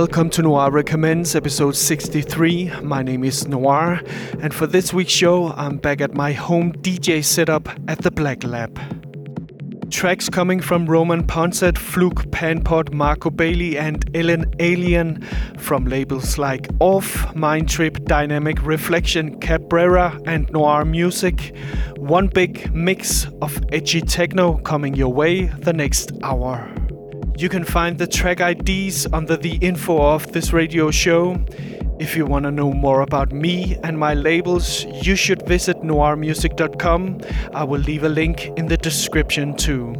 Welcome to Noir Recommends, episode 63. My name is Noir, and for this week's show, I'm back at my home DJ setup at the Black Lab. Tracks coming from Roman Poncet, Flug, Pan-Pot, Marco Bailey, and Ellen Allien from labels like Off, Mind Trip, Dynamic Reflection, Cabrera, and Noir Music. One big mix of edgy techno coming your way the next hour. You can find the track IDs under the info of this radio show. If you want to know more about me and my labels, you should visit noirmusic.com. I will leave a link in the description too.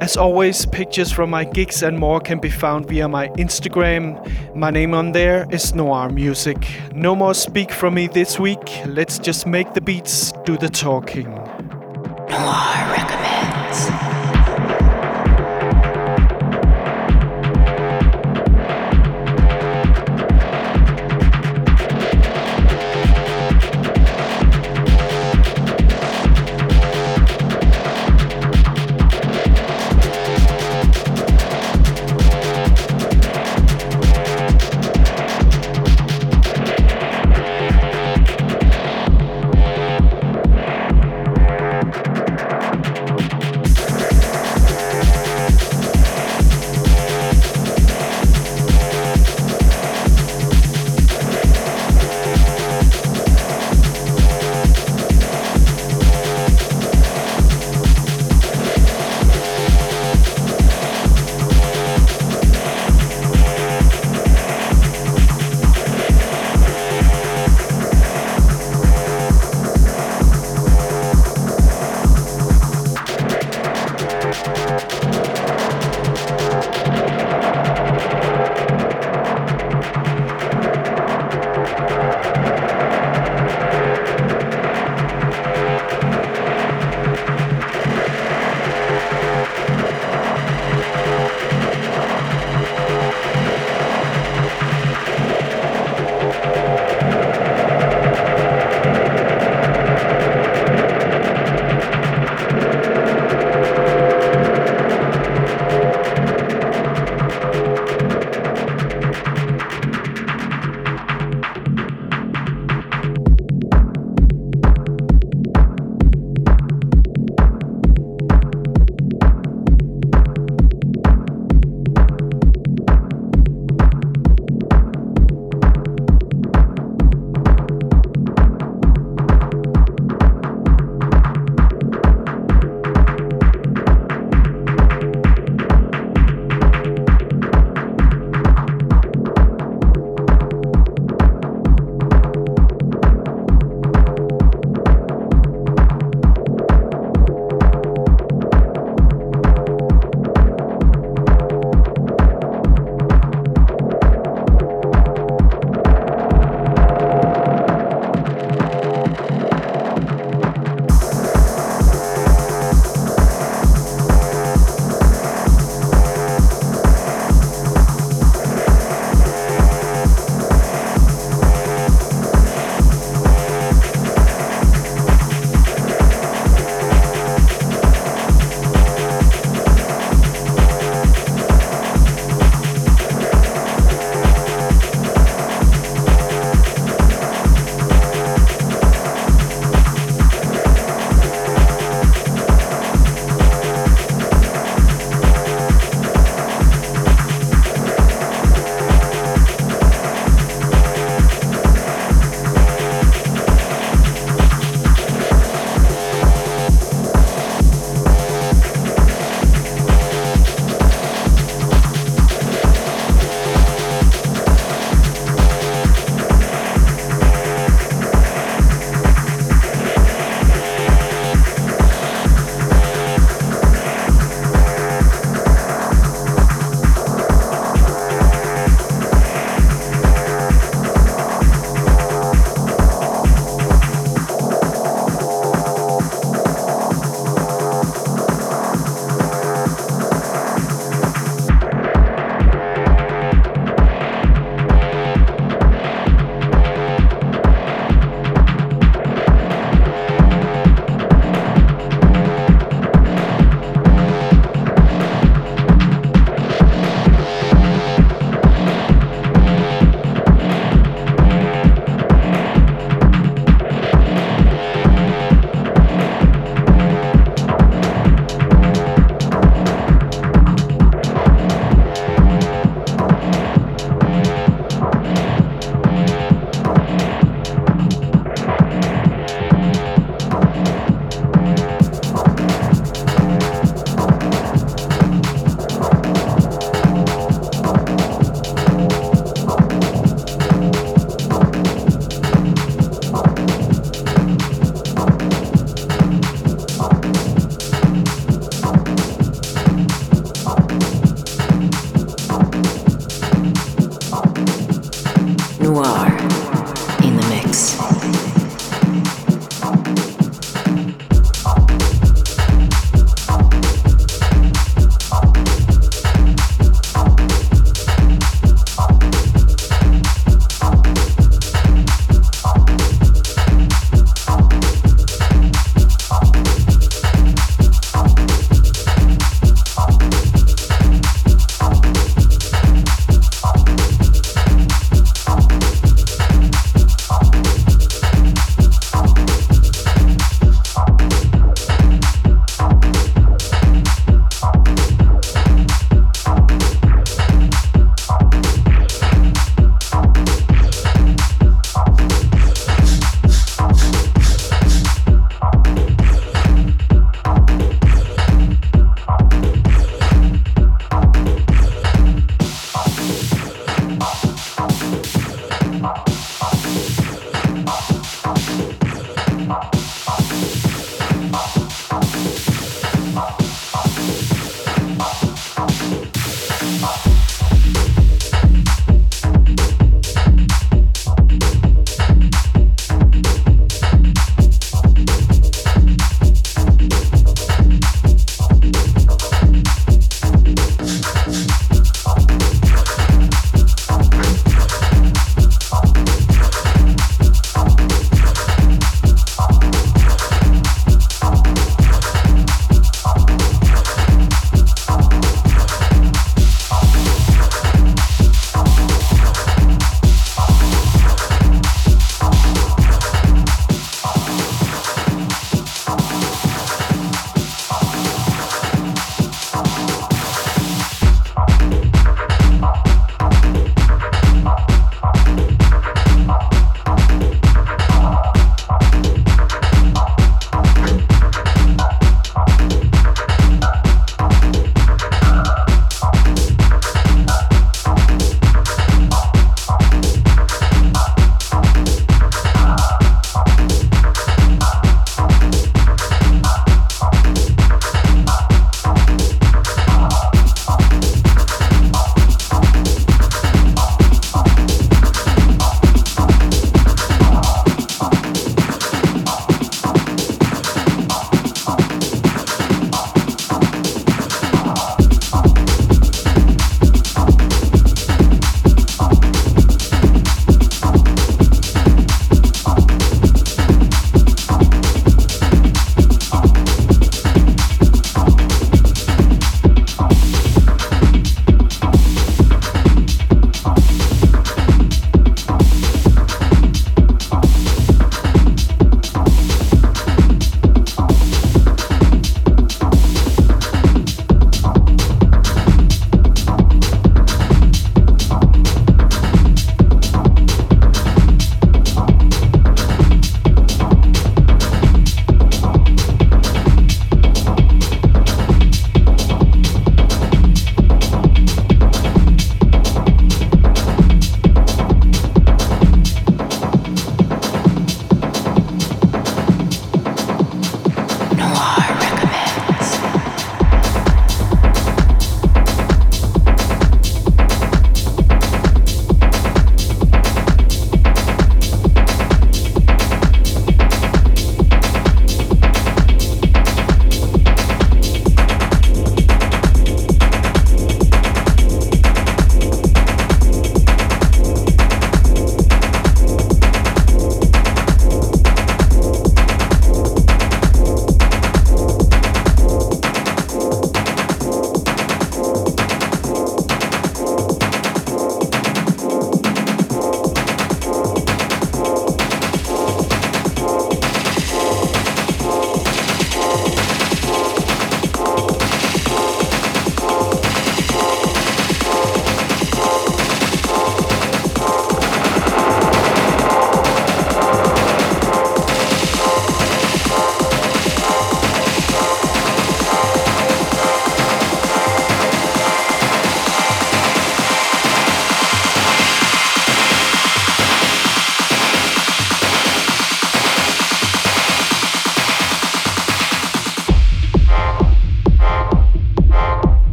As always, pictures from my gigs and more can be found via my Instagram. My name on there is Noir Music. No more speak from me this week. Let's just make the beats do the talking. Noir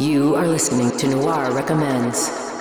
You are listening to Noir Recommends.